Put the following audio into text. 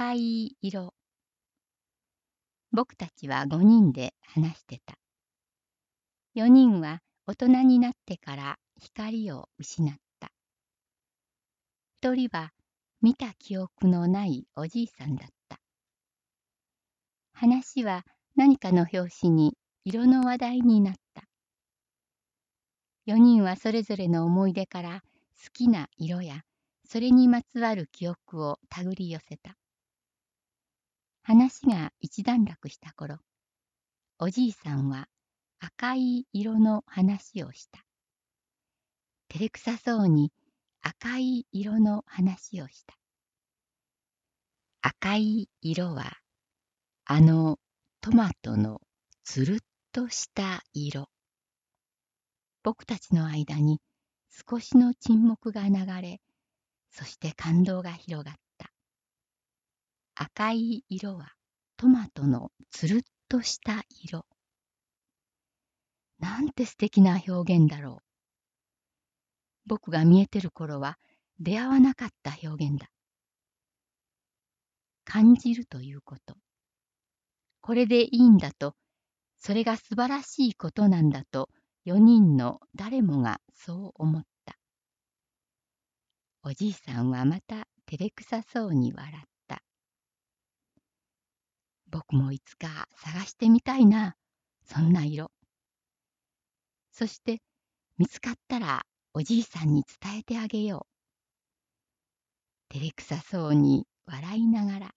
赤い色。僕たちは5人で話してた。4人は大人になってから光を失った。1人は見た記憶のないおじいさんだった。話は何かの拍子に色の話題になった。4人はそれぞれの思い出から好きな色やそれにまつわる記憶を手繰り寄せた。話が一段落した頃、おじいさんは赤い色の話をした。照れくさそうに赤い色の話をした。赤い色はあのトマトのつるっとした色。僕たちの間に少しの沈黙が流れ、そして感動が広がった。赤い色はトマトのつるっとした色。なんて素敵な表現だろう。僕が見えてる頃は出会わなかった表現だ。感じるということ。これでいいんだと、それが素晴らしいことなんだと、4人の誰もがそう思った。おじいさんはまた照れくさそうに笑った。僕もいつか探してみたいな、そんな色。そして見つかったらおじいさんに伝えてあげよう。照れくさそうに笑いながら